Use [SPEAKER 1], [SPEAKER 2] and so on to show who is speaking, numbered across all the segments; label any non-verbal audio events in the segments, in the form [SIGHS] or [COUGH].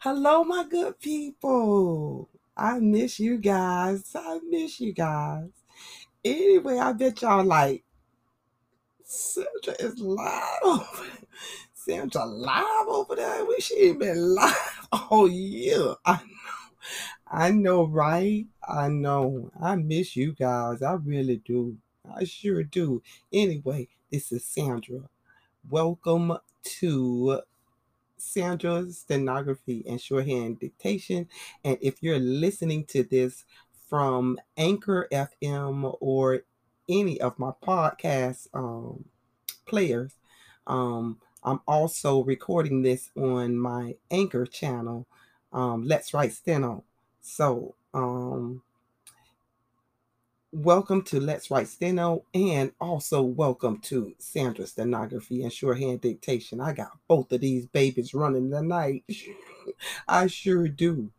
[SPEAKER 1] Hello, my good people. I miss you guys. I miss you guys. Anyway, I bet y'all like Sandra is live [LAUGHS] Sandra live over there. We should have been live [LAUGHS] oh, all year. I know. I know, right? I know. I miss you guys. I really do. I sure do. Anyway, this is Sandra. Welcome to Sandra's stenography and shorthand dictation. And if you're listening to this from Anchor FM or any of my podcast um, players, um, I'm also recording this on my Anchor channel, um, Let's Write Steno. So, um, welcome to Let's Write Steno and also welcome to Sandra Stenography and Shorthand Dictation. I got both of these babies running tonight. [LAUGHS] I sure do.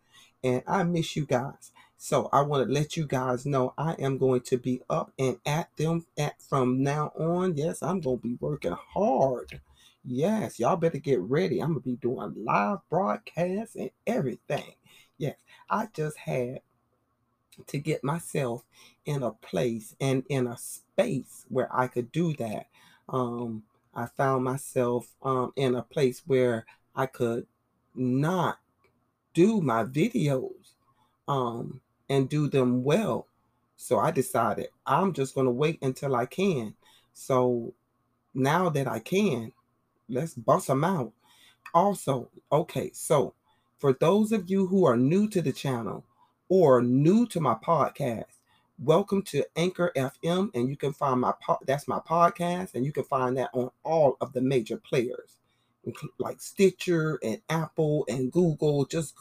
[SPEAKER 1] And I miss you guys. So I want to let you guys know I am going to be up and at them at from now on. Yes, I'm going to be working hard. Yes, y'all better get ready. I'm going to be doing live broadcasts and everything. Yes, I just had to get myself in a place and in a space where I could do that. Um, I found myself um, in a place where I could not do my videos um, and do them well. So I decided I'm just going to wait until I can. So now that I can, let's bust them out. Also, okay, so for those of you who are new to the channel, or new to my podcast, welcome to Anchor FM, and you can find my po- that's my podcast, and you can find that on all of the major players, like Stitcher and Apple and Google. Just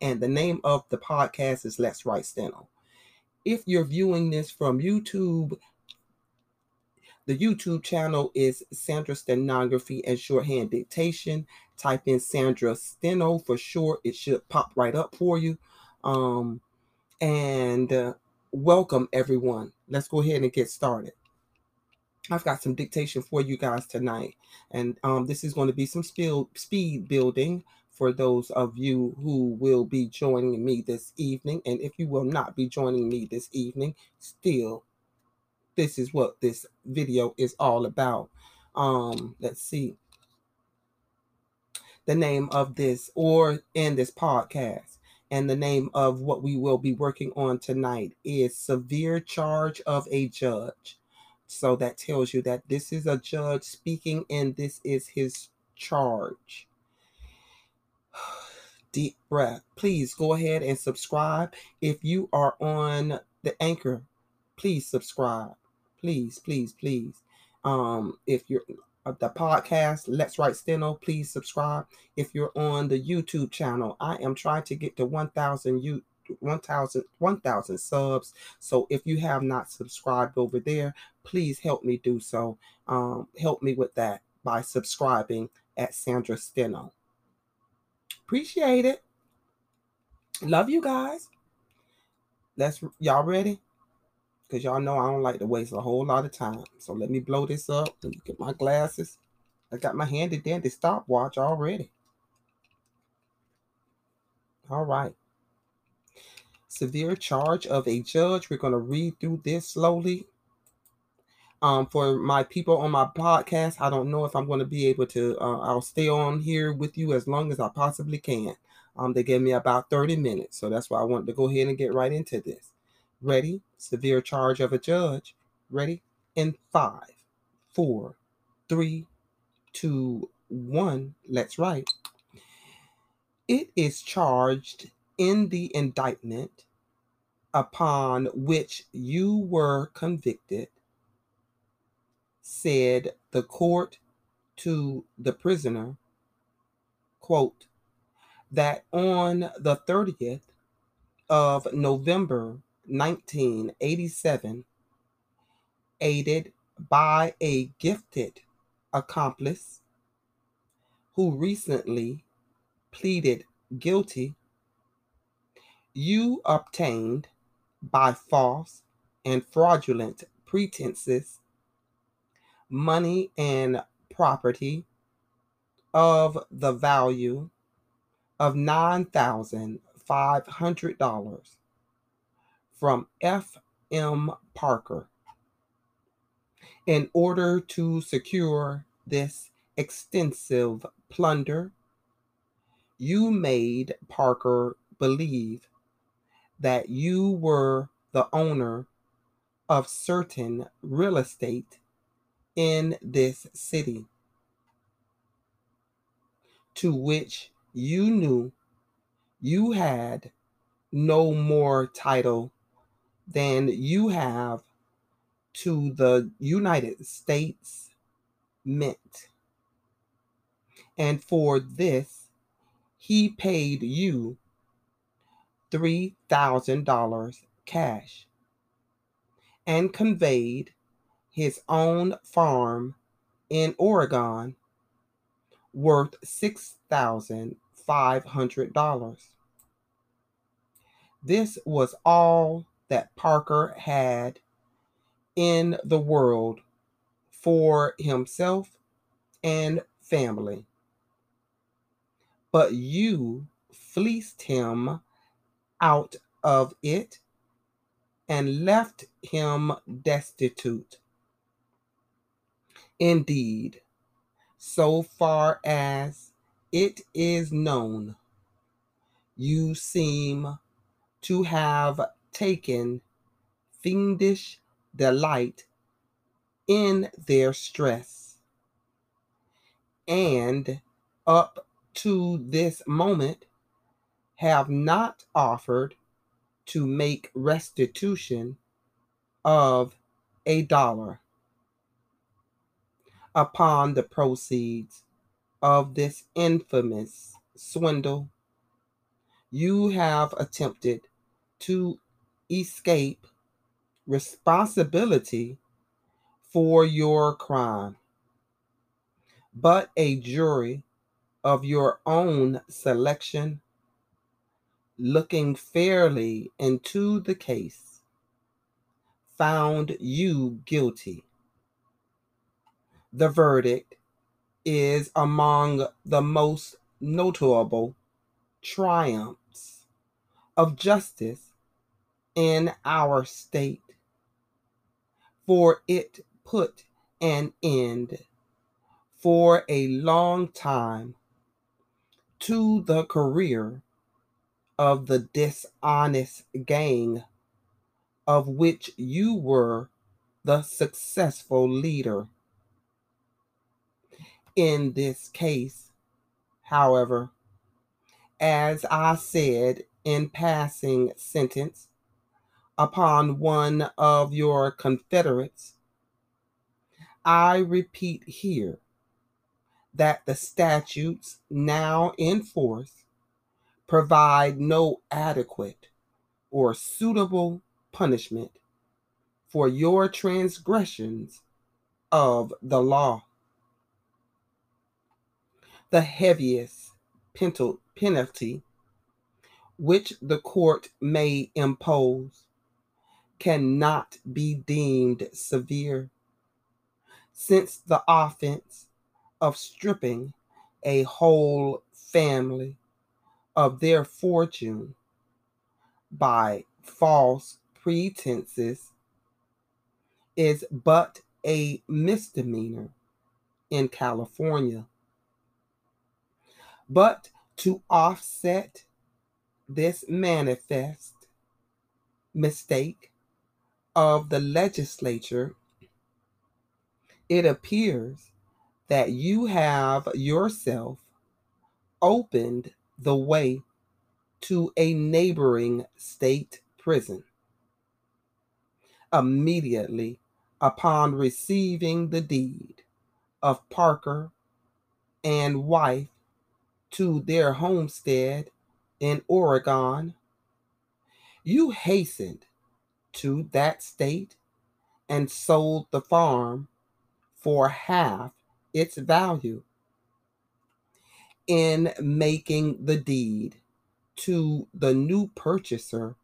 [SPEAKER 1] and the name of the podcast is Let's Write Steno. If you're viewing this from YouTube, the YouTube channel is Sandra Stenography and Shorthand Dictation. Type in Sandra Steno for short; it should pop right up for you. Um, and uh, welcome everyone. Let's go ahead and get started. I've got some dictation for you guys tonight, and um, this is going to be some speed speed building for those of you who will be joining me this evening. And if you will not be joining me this evening, still, this is what this video is all about. Um, let's see the name of this or in this podcast and the name of what we will be working on tonight is Severe Charge of a Judge. So that tells you that this is a judge speaking and this is his charge. [SIGHS] Deep breath. Please go ahead and subscribe. If you are on the anchor, please subscribe. Please, please, please. Um, if you're of the podcast, Let's Write Steno. Please subscribe. If you're on the YouTube channel, I am trying to get to 1,000 you 1,000 1,000 subs. So if you have not subscribed over there, please help me do so. Um, help me with that by subscribing at Sandra Steno. Appreciate it. Love you guys. Let's y'all ready? Because y'all know I don't like to waste a whole lot of time. So let me blow this up. Get my glasses. I got my handy dandy stopwatch already. All right. Severe charge of a judge. We're going to read through this slowly. Um, for my people on my podcast, I don't know if I'm going to be able to. Uh, I'll stay on here with you as long as I possibly can. Um, they gave me about 30 minutes, so that's why I wanted to go ahead and get right into this. Ready? Severe charge of a judge. Ready? In five, four, three, two, one. Let's write. It is charged in the indictment upon which you were convicted, said the court to the prisoner, quote, that on the 30th of November 1987, aided by a gifted accomplice who recently pleaded guilty, you obtained by false and fraudulent pretenses money and property of the value of $9,500 from F. M. Parker. In order to secure this extensive plunder, you made Parker believe that you were the owner of certain real estate in this city to which you knew you had no more title than you have to the United States Mint. And for this, he paid you $3,000 cash and conveyed his own farm in Oregon worth $6,500. This was all that Parker had in the world for himself and family. But you fleeced him out of it and left him destitute. Indeed, so far as it is known, you seem to have taken fiendish delight in their stress. And up to this moment, have not offered to make restitution of a dollar upon the proceeds of this infamous swindle. You have attempted to escape responsibility for your crime. But a jury of your own selection, looking fairly into the case, found you guilty. The verdict is among the most notable triumphs of justice in our state, for it put an end for a long time to the career of the dishonest gang of which you were the successful leader. In this case, however, as I said in passing sentence upon one of your confederates, I repeat here that the statutes now in force provide no adequate or suitable punishment for your transgressions of the law. The heaviest penalty which the court may impose cannot be deemed severe, since the offense of stripping a whole family of their fortune by false pretenses is but a misdemeanor in California. But to offset this manifest mistake of the legislature, it appears that you have yourself opened the way to a neighboring state prison. Immediately upon receiving the deed of Parker and wife to their homestead in Oregon, you hastened to that state and sold the farm for half its value in making the deed to the new purchaser,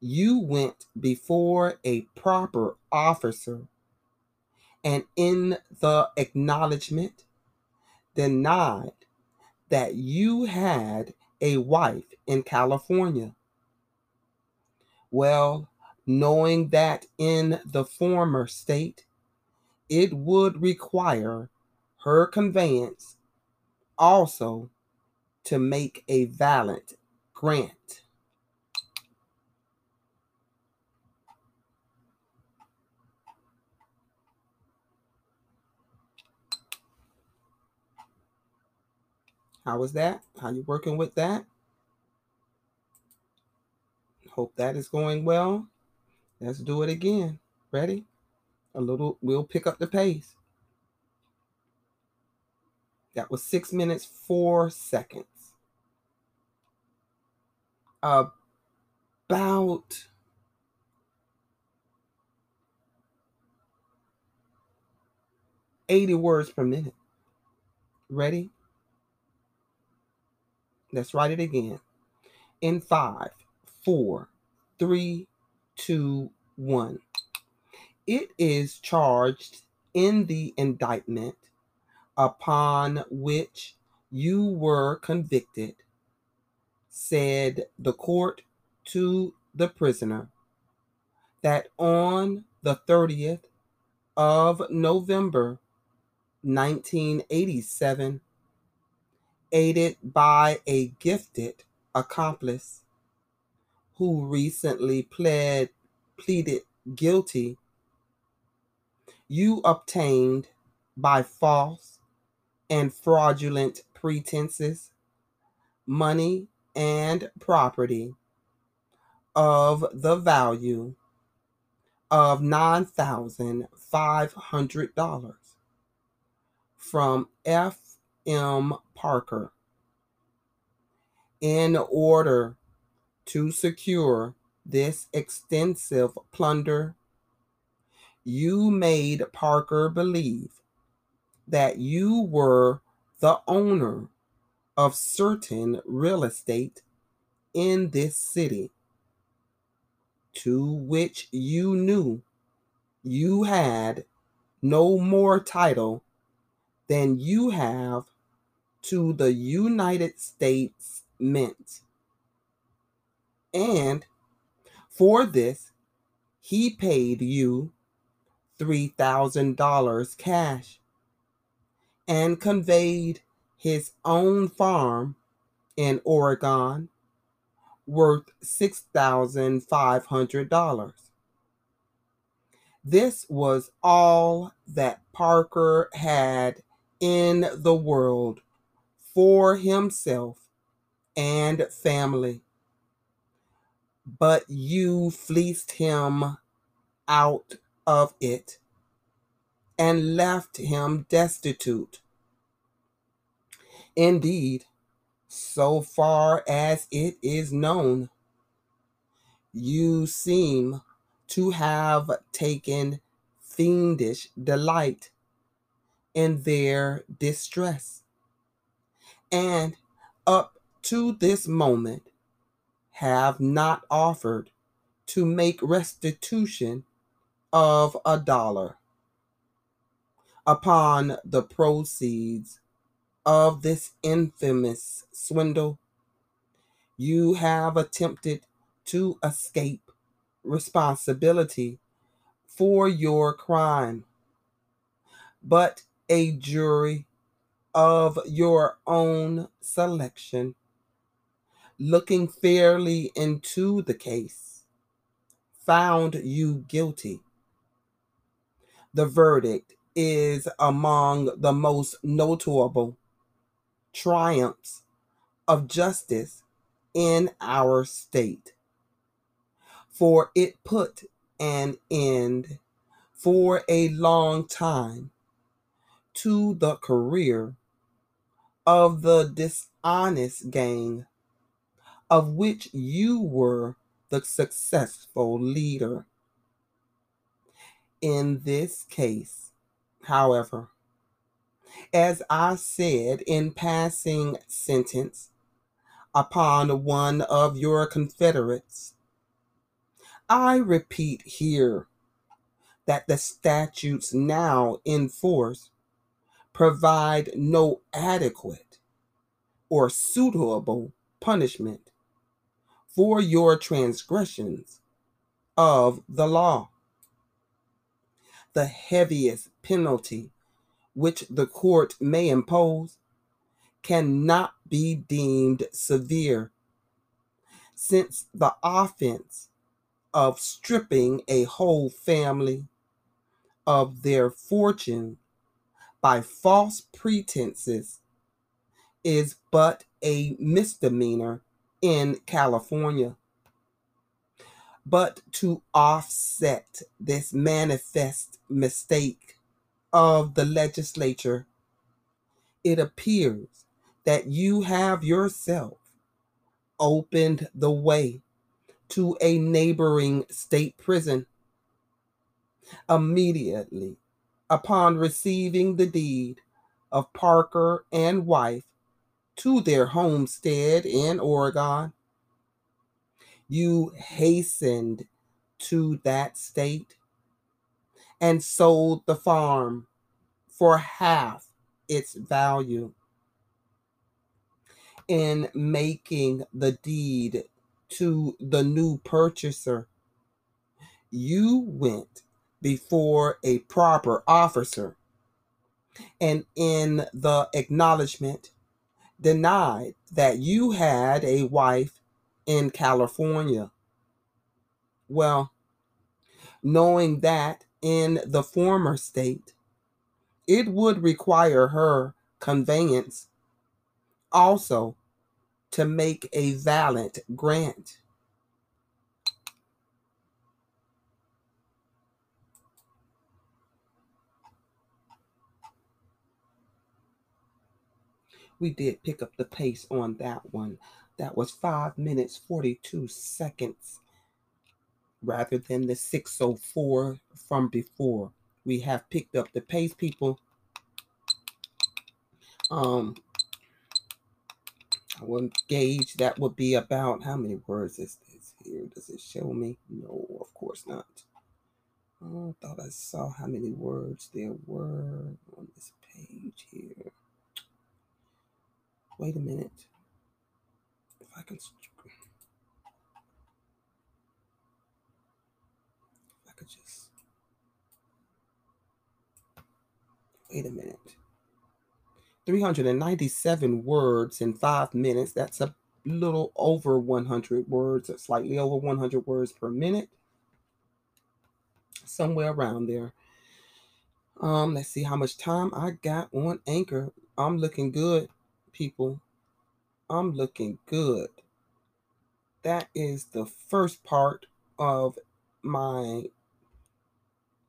[SPEAKER 1] you went before a proper officer and in the acknowledgement denied that you had a wife in California. Well, knowing that in the former state, it would require her conveyance also to make a valid grant. How was that? How you working with that? Hope that is going well. Let's do it again. Ready? A little, we'll pick up the pace. That was six minutes, four seconds. About eighty words per minute. Ready? Let's write it again. In five, four, three, two, one. It is charged in the indictment upon which you were convicted, said the court to the prisoner, that on the 30th of November 1987, aided by a gifted accomplice who recently pled pleaded guilty, you obtained by false and fraudulent pretenses money and property of the value of $9,500 from F. M. Parker in order to secure this extensive plunder, you made Parker believe that you were the owner of certain real estate in this city to which you knew you had no more title than you have to the United States Mint. And for this, he paid you $3,000 cash and conveyed his own farm in Oregon worth $6,500. This was all that Parker had in the world for himself and family. But you fleeced him out of it and left him destitute. Indeed, so far as it is known, you seem to have taken fiendish delight in their distress. And up to this moment, have not offered to make restitution of a dollar upon the proceeds of this infamous swindle. You have attempted to escape responsibility for your crime, but a jury of your own selection looking fairly into the case, found you guilty. The verdict is among the most notable triumphs of justice in our state, for it put an end for a long time to the career of the dishonest gang of which you were the successful leader. In this case, however, as I said in passing sentence upon one of your confederates, I repeat here that the statutes now in force provide no adequate or suitable punishment for your transgressions of the law. The heaviest penalty which the court may impose cannot be deemed severe, since the offense of stripping a whole family of their fortune by false pretenses is but a misdemeanor in California. But to offset this manifest mistake of the legislature, it appears that you have yourself opened the way to a neighboring state prison. Immediately upon receiving the deed of Parker and wife to their homestead in Oregon, you hastened to that state and sold the farm for half its value in making the deed to the new purchaser, you went before a proper officer and in the acknowledgement denied that you had a wife in California. Well, knowing that in the former state, it would require her conveyance also to make a valid grant. We did pick up the pace on that one. That was five minutes, 42 seconds rather than the 604 from before. We have picked up the pace, people. Um, I will gauge that would be about how many words is this here? Does it show me? No, of course not. Oh, I thought I saw how many words there were on this page here. Wait a minute. If I can. If I could just. Wait a minute. 397 words in five minutes. That's a little over 100 words, or slightly over 100 words per minute. Somewhere around there. Um, let's see how much time I got on Anchor. I'm looking good, people. I'm looking good. That is the first part of my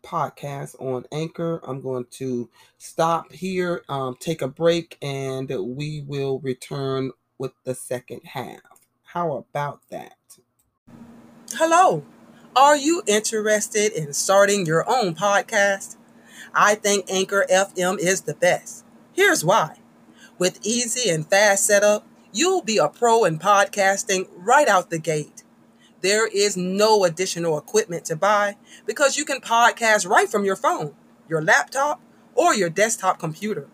[SPEAKER 1] podcast on Anchor. I'm going to stop here, um, take a break, and we will return with the second half. How about that? Hello. Are you interested in starting your own podcast? I think Anchor FM is the best. Here's why. With easy and fast setup, you'll be a pro in podcasting right out the gate. There is no additional equipment to buy because you can podcast right from your phone, your laptop, or your desktop computer.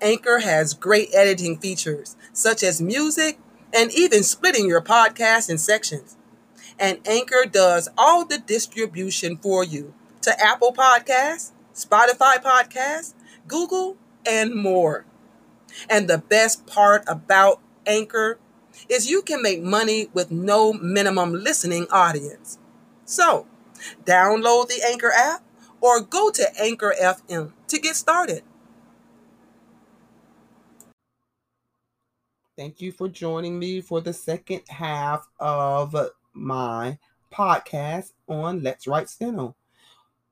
[SPEAKER 1] Anchor has great editing features such as music and even splitting your podcast in sections. And Anchor does all the distribution for you to Apple Podcasts, Spotify Podcasts, Google, and more. And the best part about Anchor is you can make money with no minimum listening audience. So, download the Anchor app or go to Anchor FM to get started. Thank you for joining me for the second half of my podcast on Let's Write Steno.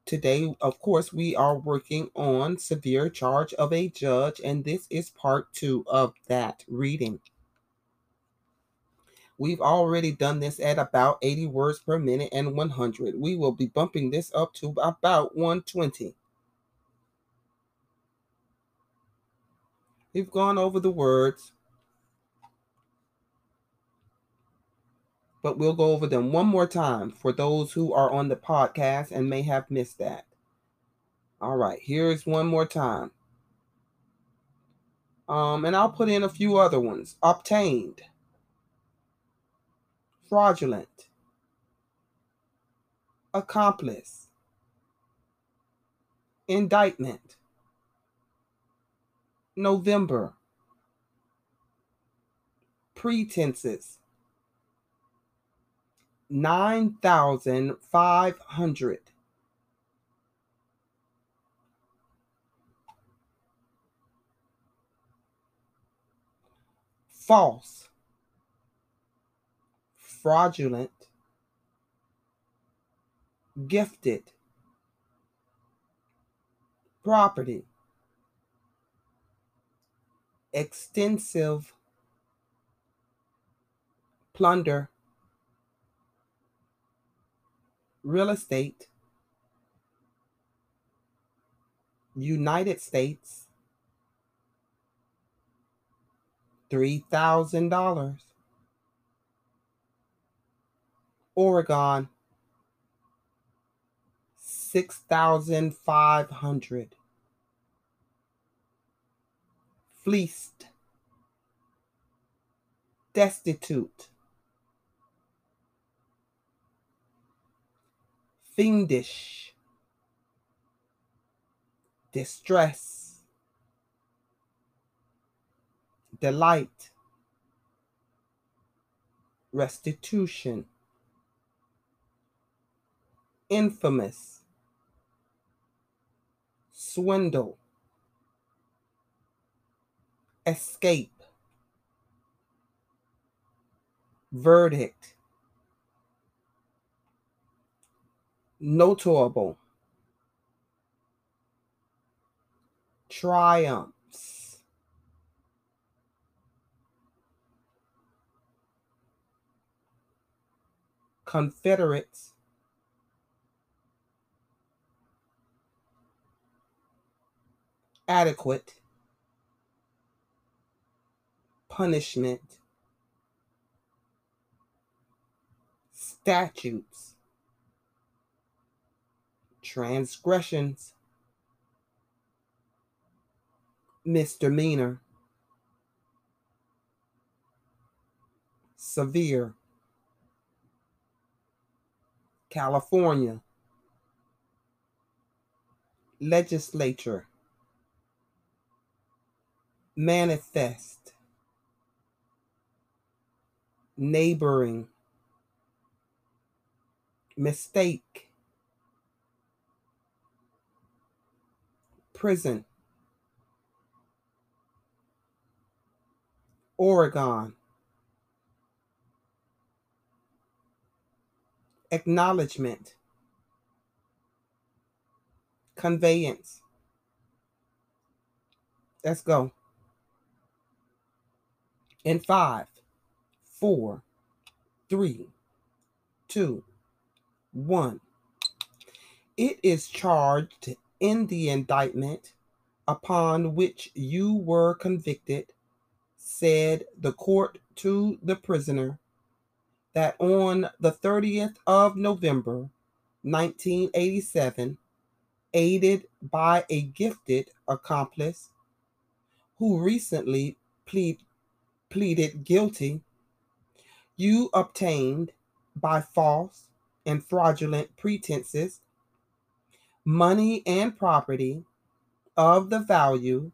[SPEAKER 1] Today, of course, we are working on severe charge of a judge, and this is part two of that reading. We've already done this at about 80 words per minute and 100. We will be bumping this up to about 120. We've gone over the words, but we'll go over them one more time for those who are on the podcast and may have missed that. All right, here's one more time. Um, and I'll put in a few other ones. Obtained, fraudulent, accomplice, indictment, November, pretenses, 9,500. False, fraudulent, gifted, property, extensive, plunder, real estate, United States, $3,000. Oregon, 6,500. Fleeced, destitute, fiendish, distress, delight, restitution, infamous, swindle, escape, verdict, notable, triumphs, Confederates, adequate, punishment, statutes, transgressions, misdemeanor, severe, California, legislature, manifest, neighboring, mistake, prison, Oregon, acknowledgement, conveyance. Let's go. In five, four, three, two, one. It is charged in the indictment upon which you were convicted, said the court to the prisoner, that on the 30th of November, 1987, aided by a gifted accomplice who recently plead, pleaded guilty, you obtained by false and fraudulent pretenses money and property of the value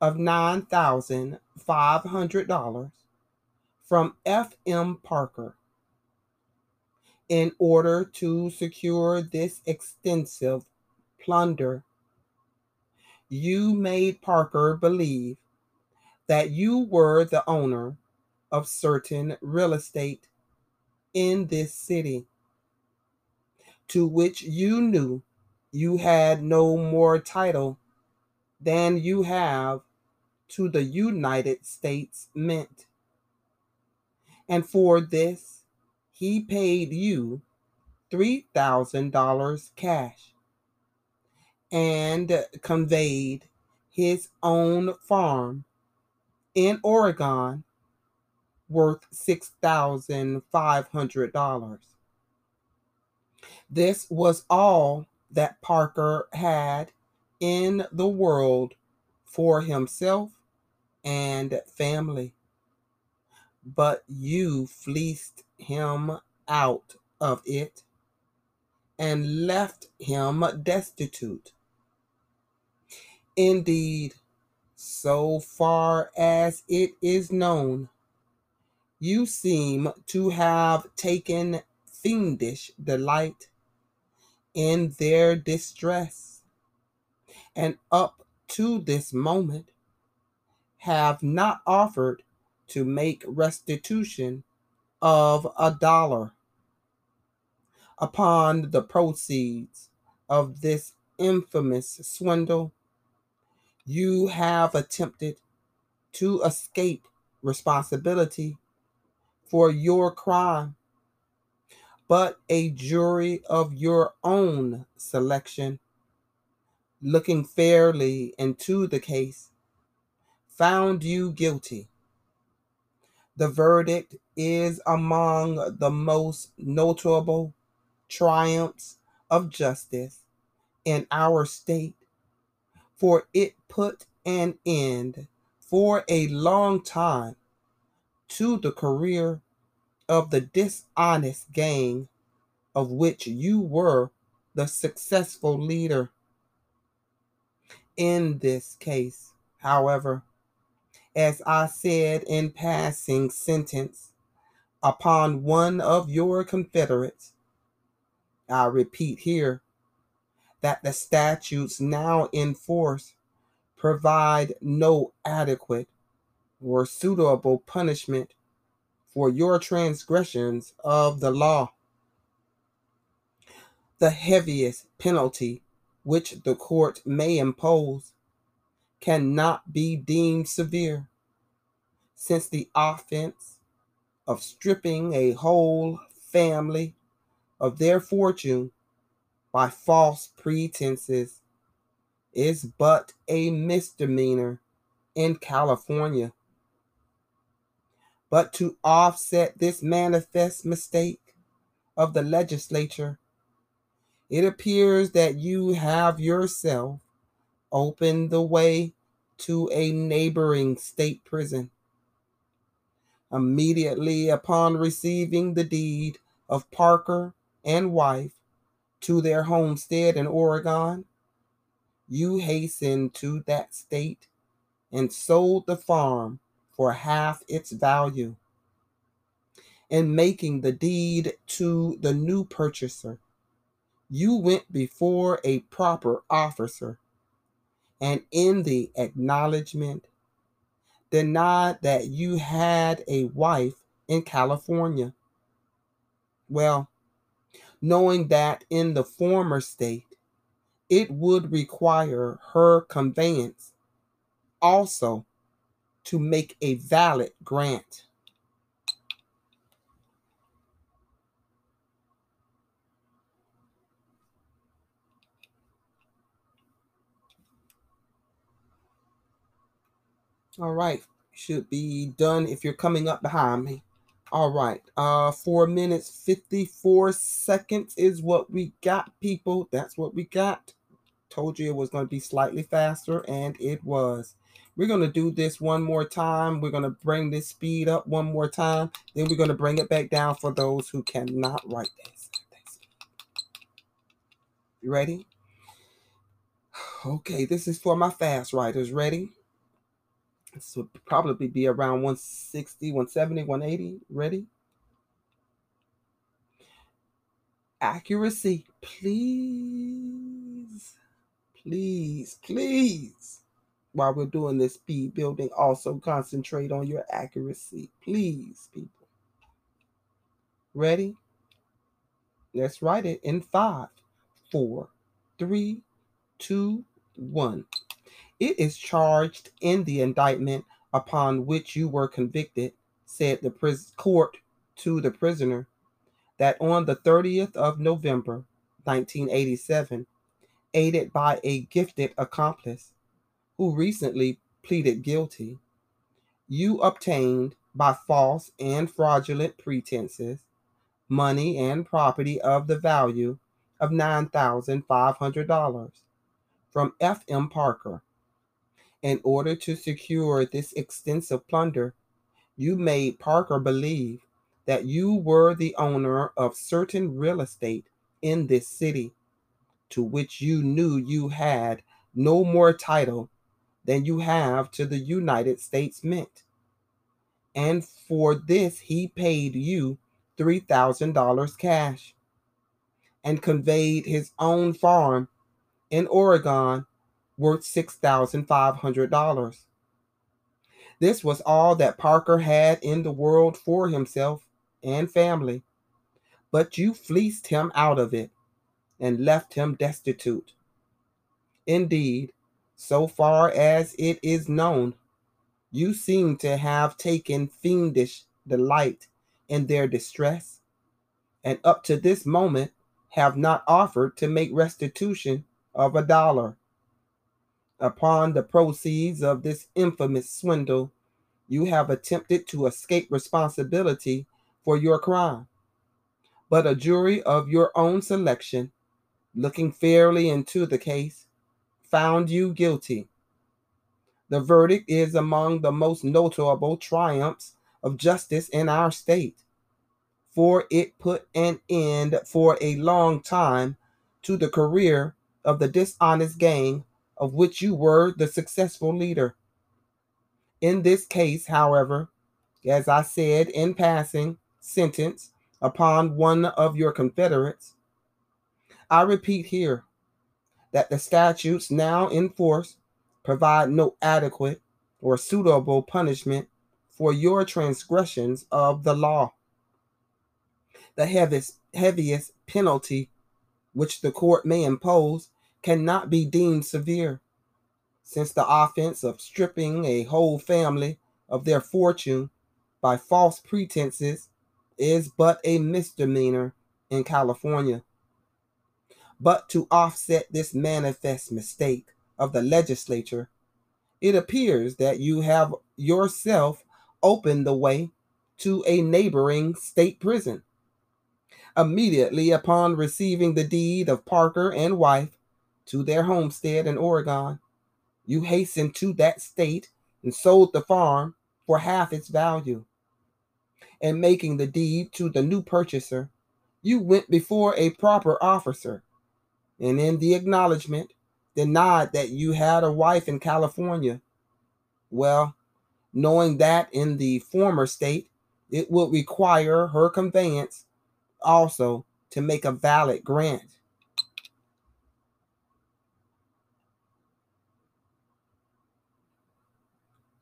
[SPEAKER 1] of $9,500 from F.M. Parker. In order to secure this extensive plunder, you made Parker believe that you were the owner of certain real estate in this city, to which you knew you had no more title than you have to the United States Mint. And for this, he paid you $3,000 cash and conveyed his own farm in Oregon worth $6,500. This was all that Parker had in the world for himself and family. But you fleeced him out of it and left him destitute. Indeed, so far as it is known, you seem to have taken fiendish delight in their distress, and up to this moment have not offered to make restitution of a dollar upon the proceeds of this infamous swindle. You have attempted to escape responsibility for your crime, but a jury of your own selection, looking fairly into the case, found you guilty. The verdict is among the most notable triumphs of justice in our state, for it put an end for a long time to the career of the dishonest gang of which you were the successful leader. In this case, however, as I said in passing sentence upon one of your confederates, I repeat here that the statutes now in force provide no adequate or suitable punishment for your transgressions of the law. The heaviest penalty which the court may impose cannot be deemed severe, since the offense of stripping a whole family of their fortune by false pretenses is but a misdemeanor in California. But to offset this manifest mistake of the legislature, it appears that you have yourself opened the way to a neighboring state prison. Immediately upon receiving the deed of Parker and wife to their homestead in Oregon, you hastened to that state and sold the farm for half its value. In making the deed to the new purchaser, you went before a proper officer and in the acknowledgement denied that you had a wife in California. Well, knowing that in the former state it would require her conveyance also to make a valid grant. All right, should be done if you're coming up behind me. All right, uh, four minutes, 54 seconds is what we got, people. That's what we got. Told you it was going to be slightly faster, and it was. We're going to do this one more time. We're going to bring this speed up one more time. Then we're going to bring it back down for those who cannot write this. You ready? Okay, this is for my fast writers. Ready? This would probably be around 160, 170, 180. Ready? Accuracy, please. Please, please. While we're doing this speed building, also concentrate on your accuracy. Please, people. Ready? Let's write it in five, four, three, two, one. It is charged in the indictment upon which you were convicted, said the pris- court to the prisoner, that on the 30th of November, 1987, aided by a gifted accomplice who recently pleaded guilty, you obtained by false and fraudulent pretenses money and property of the value of $9,500 from F.M. Parker In order to secure this extensive plunder, you made Parker believe that you were the owner of certain real estate in this city, to which you knew you had no more title than you have to the United States Mint. And for this, he paid you $3,000 cash and conveyed his own farm in Oregon worth $6,500. This was all that Parker had in the world for himself and family, but you fleeced him out of it and left him destitute. Indeed, so far as it is known, you seem to have taken fiendish delight in their distress, and up to this moment have not offered to make restitution of a dollar. Upon the proceeds of this infamous swindle, you have attempted to escape responsibility for your crime. But a jury of your own selection, looking fairly into the case, found you guilty. The verdict is among the most notable triumphs of justice in our state, for it put an end for a long time to the career of the dishonest gang of which you were the successful leader. In this case, however, as I said in passing sentence upon one of your confederates, I repeat here that the statutes now in force provide no adequate or suitable punishment for your transgressions of the law. The heaviest, heaviest penalty which the court may impose cannot be deemed severe, since the offense of stripping a whole family of their fortune by false pretenses is but a misdemeanor in California. But to offset this manifest mistake of the legislature, it appears that you have yourself opened the way to a neighboring state prison. Immediately upon receiving the deed of Parker and wife, to their homestead in Oregon. You hastened to that state and sold the farm for half its value. And making the deed to the new purchaser, you went before a proper officer and in the acknowledgement denied that you had a wife in California. Well, knowing that in the former state it would require her conveyance also to make a valid grant.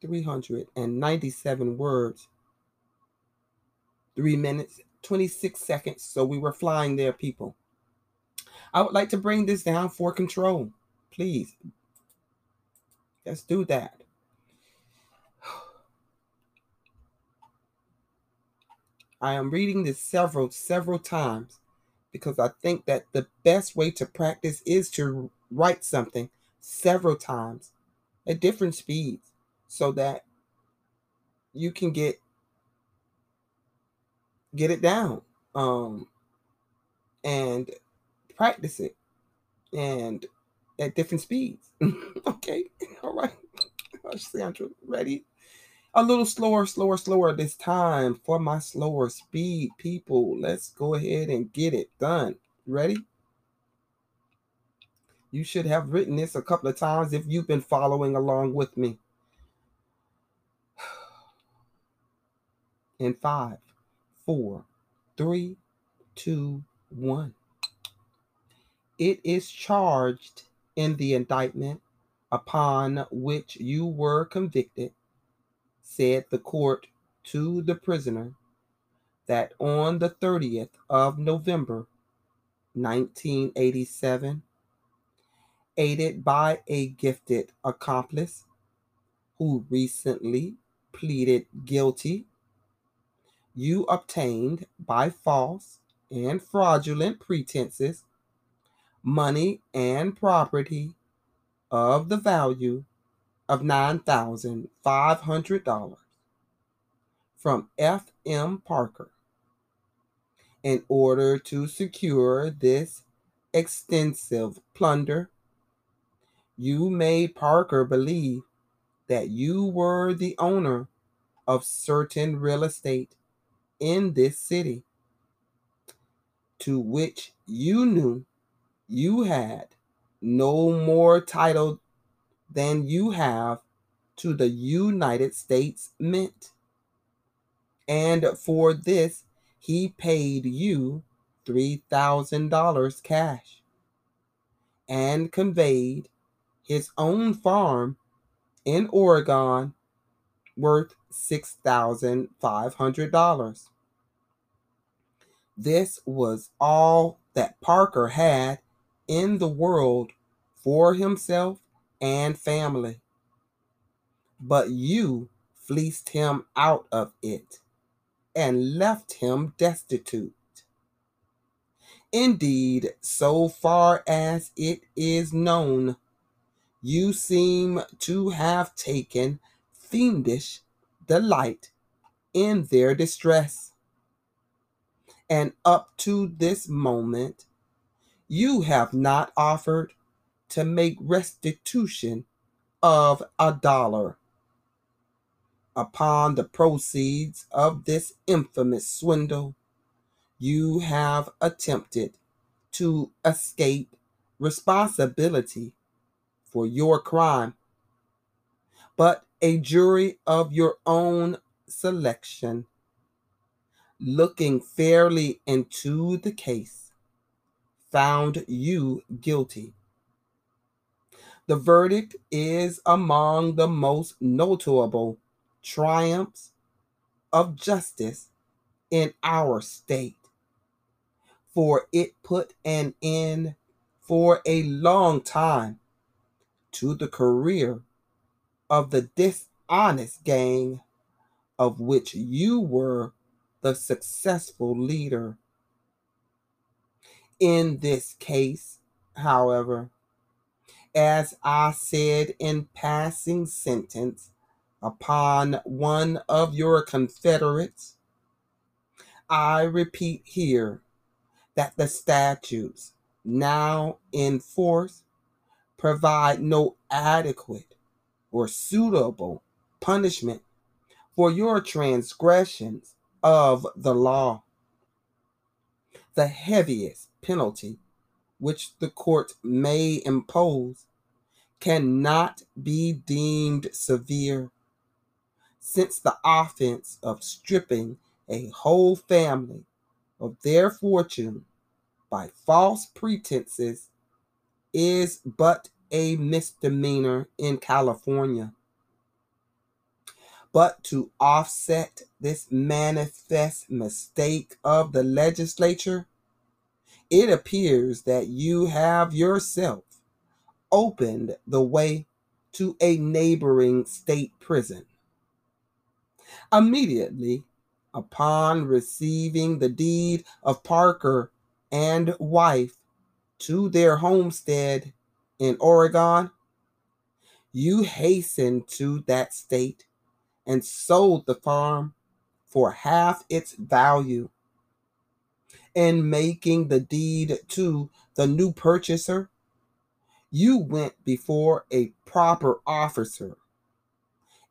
[SPEAKER 1] 397 words, three minutes, 26 seconds. So we were flying there, people. I would like to bring this down for control. Please. Let's do that. [SIGHS] I am reading this several, several times because I think that the best way to practice is to write something several times at different speeds so that you can get get it down um and practice it and at different speeds. [LAUGHS] Okay all right. [LAUGHS] Sandra ready. A little slower slower slower this time for my slower speed people. Let's go ahead and get it done. Ready? You should have written this a couple of times if you've been following along with me. [SIGHS] In five, four, three, two, one. It is charged in the indictment upon which you were convicted, said the court to the prisoner, that on the 30th of November, 1987, aided by a gifted accomplice who recently pleaded guilty you obtained by false and fraudulent pretenses money and property of the value of $9,500 from F.M. Parker. In order to secure this extensive plunder, you made Parker believe that you were the owner of certain real estate in this city to which you knew you had no more title than you have to the United States Mint. And for this, he paid you $3,000 cash and conveyed his own farm in Oregon worth $6,500. This was all that Parker had in the world for himself and family. But you fleeced him out of it and left him destitute. Indeed, so far as it is known, you seem to have taken fiendish delight in their distress. And up to this moment, you have not offered to make restitution of a dollar upon the proceeds of this infamous swindle. You have attempted to escape responsibility for your crime, but a jury of your own selection, looking fairly into the case, found you guilty. The verdict is among the most notable triumphs of justice in our state, for it put an end for a long time to the career of the dishonest gang of which you were the successful leader. In this case, however, as I said in passing sentence upon one of your confederates, I repeat here that the statutes now in force provide no adequate or suitable punishment for your transgressions of the law. The heaviest penalty which the court may impose cannot be deemed severe, since the offense of stripping a whole family of their fortune by false pretenses is but a misdemeanor in California. But to offset this manifest mistake of the legislature, it appears that you have yourself opened the way to a neighboring state prison. Immediately upon receiving the deed of Parker and wife to their homestead in Oregon, you hastened to that state and sold the farm for half its value in making the deed to the new purchaser, you went before a proper officer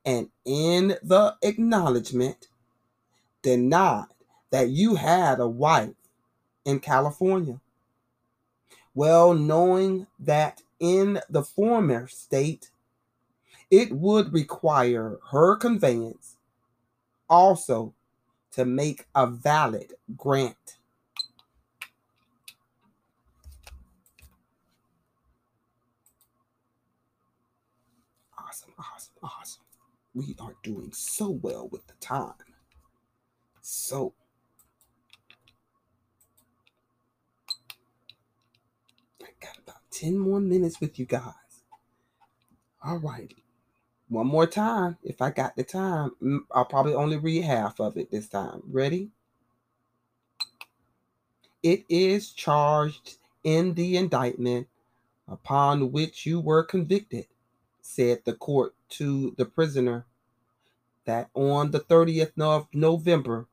[SPEAKER 1] and in the acknowledgement denied that you had a wife in California. Well, knowing that in the former state, it would require her conveyance also to make a valid grant. Awesome. We are doing so well with the time. So, I got about 10 more minutes with you guys. All righty. One more time. If I got the time, mm, I'll probably only read half of it this time. Ready? It is charged in the indictment upon which you were convicted said the court to the prisoner that on the 30th of November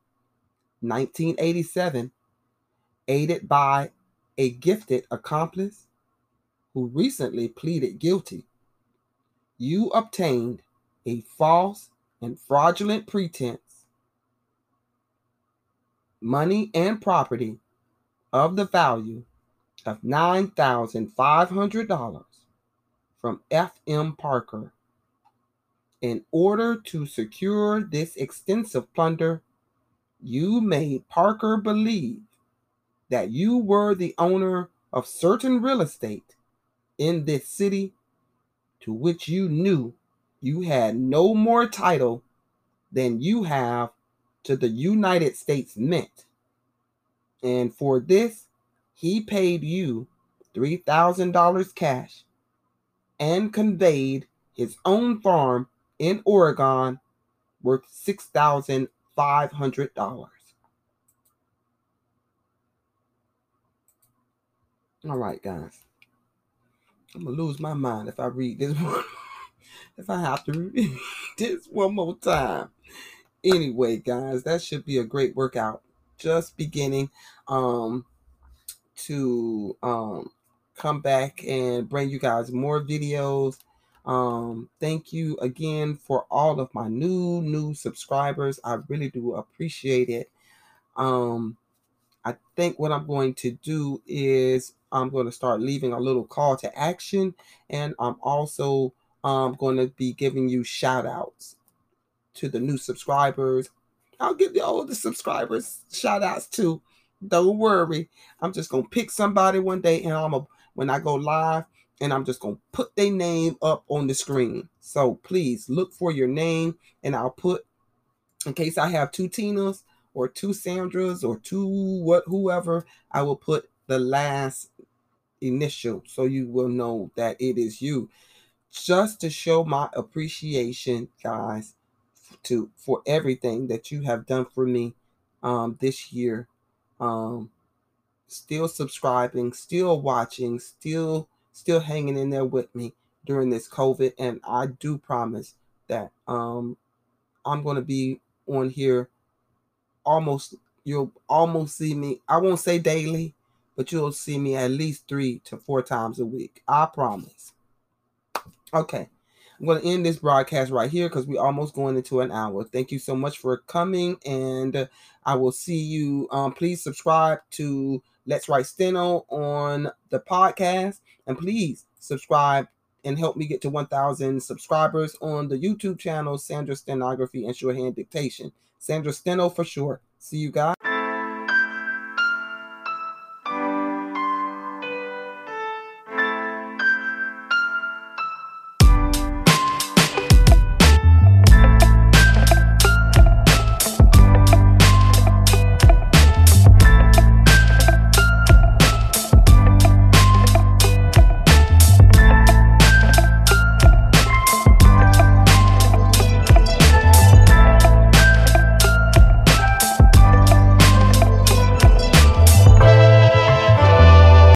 [SPEAKER 1] 1987, aided by a gifted accomplice who recently pleaded guilty, you obtained a false and fraudulent pretense, money and property of the value of $9,500 from F.M. Parker. In order to secure this extensive plunder, you made Parker believe that you were the owner of certain real estate in this city to which you knew you had no more title than you have to the United States Mint. And for this, he paid you $3,000 cash and conveyed his own farm in Oregon worth $6,500. All right, guys. I'm gonna lose my mind if I read this [LAUGHS] one. if I have to read [LAUGHS] this one more time. Anyway, guys, that should be a great workout. Just beginning um to um come back and bring you guys more videos. Um thank you again for all of my new new subscribers. I really do appreciate it. Um I think what I'm going to do is I'm going to start leaving a little call to action and I'm also um, going to be giving you shout outs to the new subscribers. I'll give the older subscribers shout outs too. Don't worry. I'm just going to pick somebody one day and I'm a, when I go live and I'm just going to put their name up on the screen. So please look for your name and I'll put in case I have two Tinas or two Sandras or two what whoever, I will put the last initial so you will know that it is you just to show my appreciation, guys, to for everything that you have done for me um, this year. Um, still subscribing, still watching, still still hanging in there with me during this COVID, and I do promise that um, I'm to be on here almost. You'll almost see me. I won't say daily, but you'll see me at least three to four times a week. I promise. Okay. I'm going to end this broadcast right here because we're almost going into an hour. Thank you so much for coming, and I will see you. Um, please subscribe to Let's Write Steno on the podcast, and please subscribe and help me get to 1,000 subscribers on the YouTube channel, Sandra Stenography and Shorthand Dictation. Sandra Steno for sure. See you guys.